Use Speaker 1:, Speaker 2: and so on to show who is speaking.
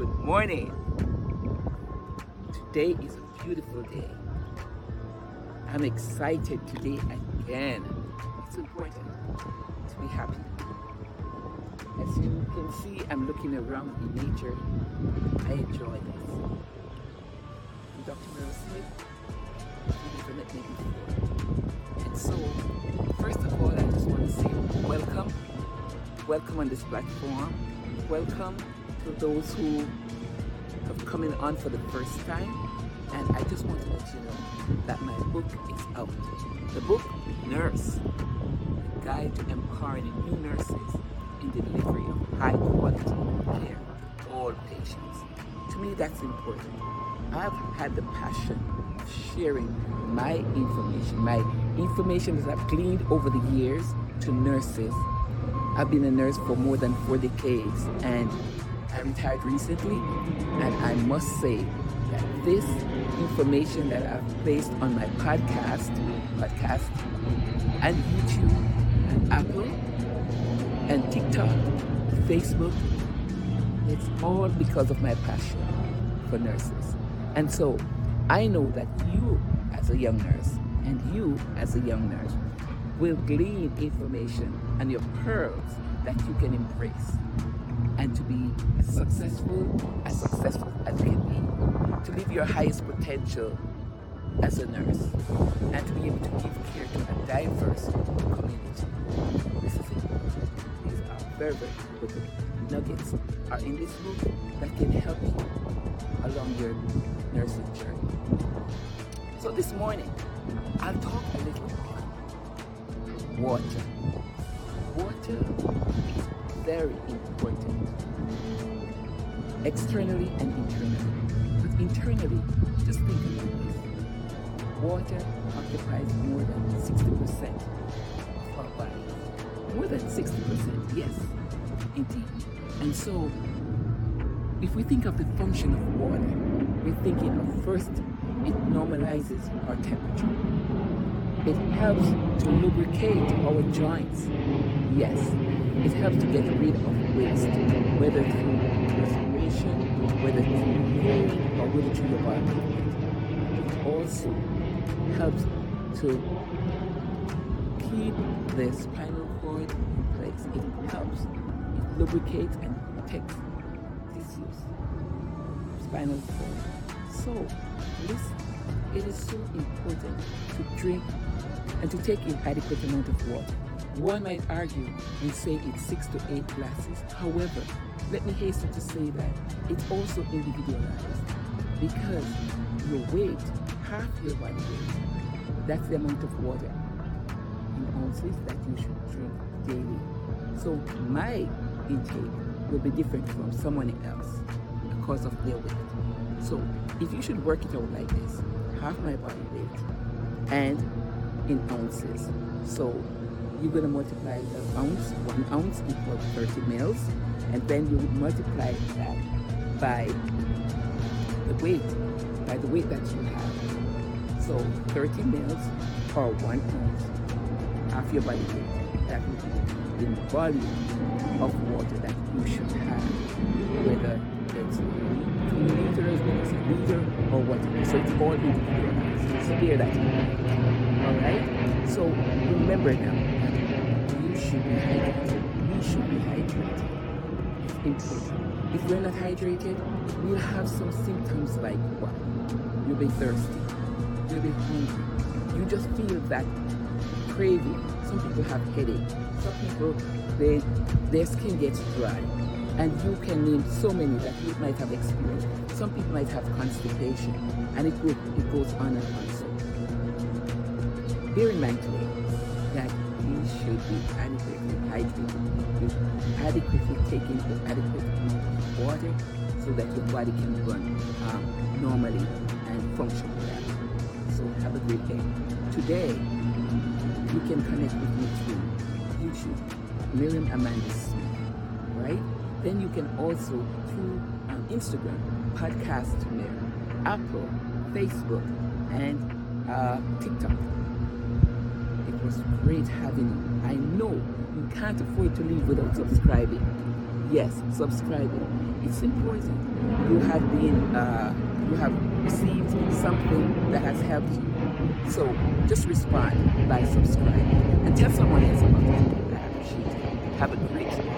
Speaker 1: Good morning. Today is a beautiful day. I'm excited today again. It's important to be happy. As you can see, I'm looking around in nature. I enjoy this. I'm Dr. Merrill Smith. You've never met me before. And so, first of all, I just want to say welcome. Welcome on this platform. Welcome to those who have coming on for the first time. And I just want to let you know that my book is out. The book, Nurse, a guide to empowering new nurses in the delivery of high quality care for all patients. To me, that's important. I've had the passion of sharing my information, my information that I've gleaned over the years to nurses. I've been a nurse for more than four decades and I retired recently, and I must say that this information that I've placed on my podcast, podcast, and YouTube, and Apple, and TikTok, Facebook, it's all because of my passion for nurses. And so I know that you, as a young nurse, and you, as a young nurse, will glean information and your pearls that you can embrace and to be successful, as successful as can be, to live your highest potential as a nurse, and to be able to give care to a diverse community. This is it. These are very, very important nuggets are in this book that can help you along your nursing journey. So this morning, I'll talk a little water. Water very important externally and internally. But internally, just think about this. Water occupies more than 60% of our body. More than 60%, yes, indeed. And so, if we think of the function of water, we're thinking of first, it normalizes our temperature. It helps to lubricate our joints. Yes, it helps to get rid of waste, whether through respiration, whether through urine, or whether through your body. It also helps to keep the spinal cord in place. It helps, it lubricates and protects tissues, spinal cord. So, listen, it is so important to drink and to take an adequate amount of water. One might argue and say it's six to eight glasses. However, let me hasten to say that it's also individualized because your weight, half your body weight, that's the amount of water in ounces that you should drink daily. So my intake will be different from someone else because of their weight. So if you should work it out like this, half my body weight and in ounces. So you're going to multiply the ounce, one ounce equals 30 mils, and then you would multiply that by the weight, by the weight that you have. So 30 mils or one ounce, half your body weight. That would be the volume of water that you should have, whether it's two liters, whether it's a liter, or whatever. So it's all individualized. So bear that. All right. So remember now should be hydrated. We should be hydrated. If we're not hydrated, we'll have some symptoms like what? You'll be thirsty. You'll be hungry. You just feel that craving. Some people have headache. Some people, they, their skin gets dry. And you can name so many that you might have experienced. Some people might have constipation. And it, goes, it goes on and on. So bear in mind today that should be adequately hydrated with adequately taking the adequate amount of water so that your body can run um, normally and function well. So have a great day. Today, you can connect with me through YouTube, Miriam Amanda Smith, right? Then you can also through um, Instagram, Podcast Miriam, Apple, Facebook, and uh, TikTok was great having you. I know you can't afford to leave without subscribing. Yes, subscribing. It's important. You have been, uh, you have received something that has helped you. So just respond by subscribing and tell someone else about it. I appreciate it. Have a great day.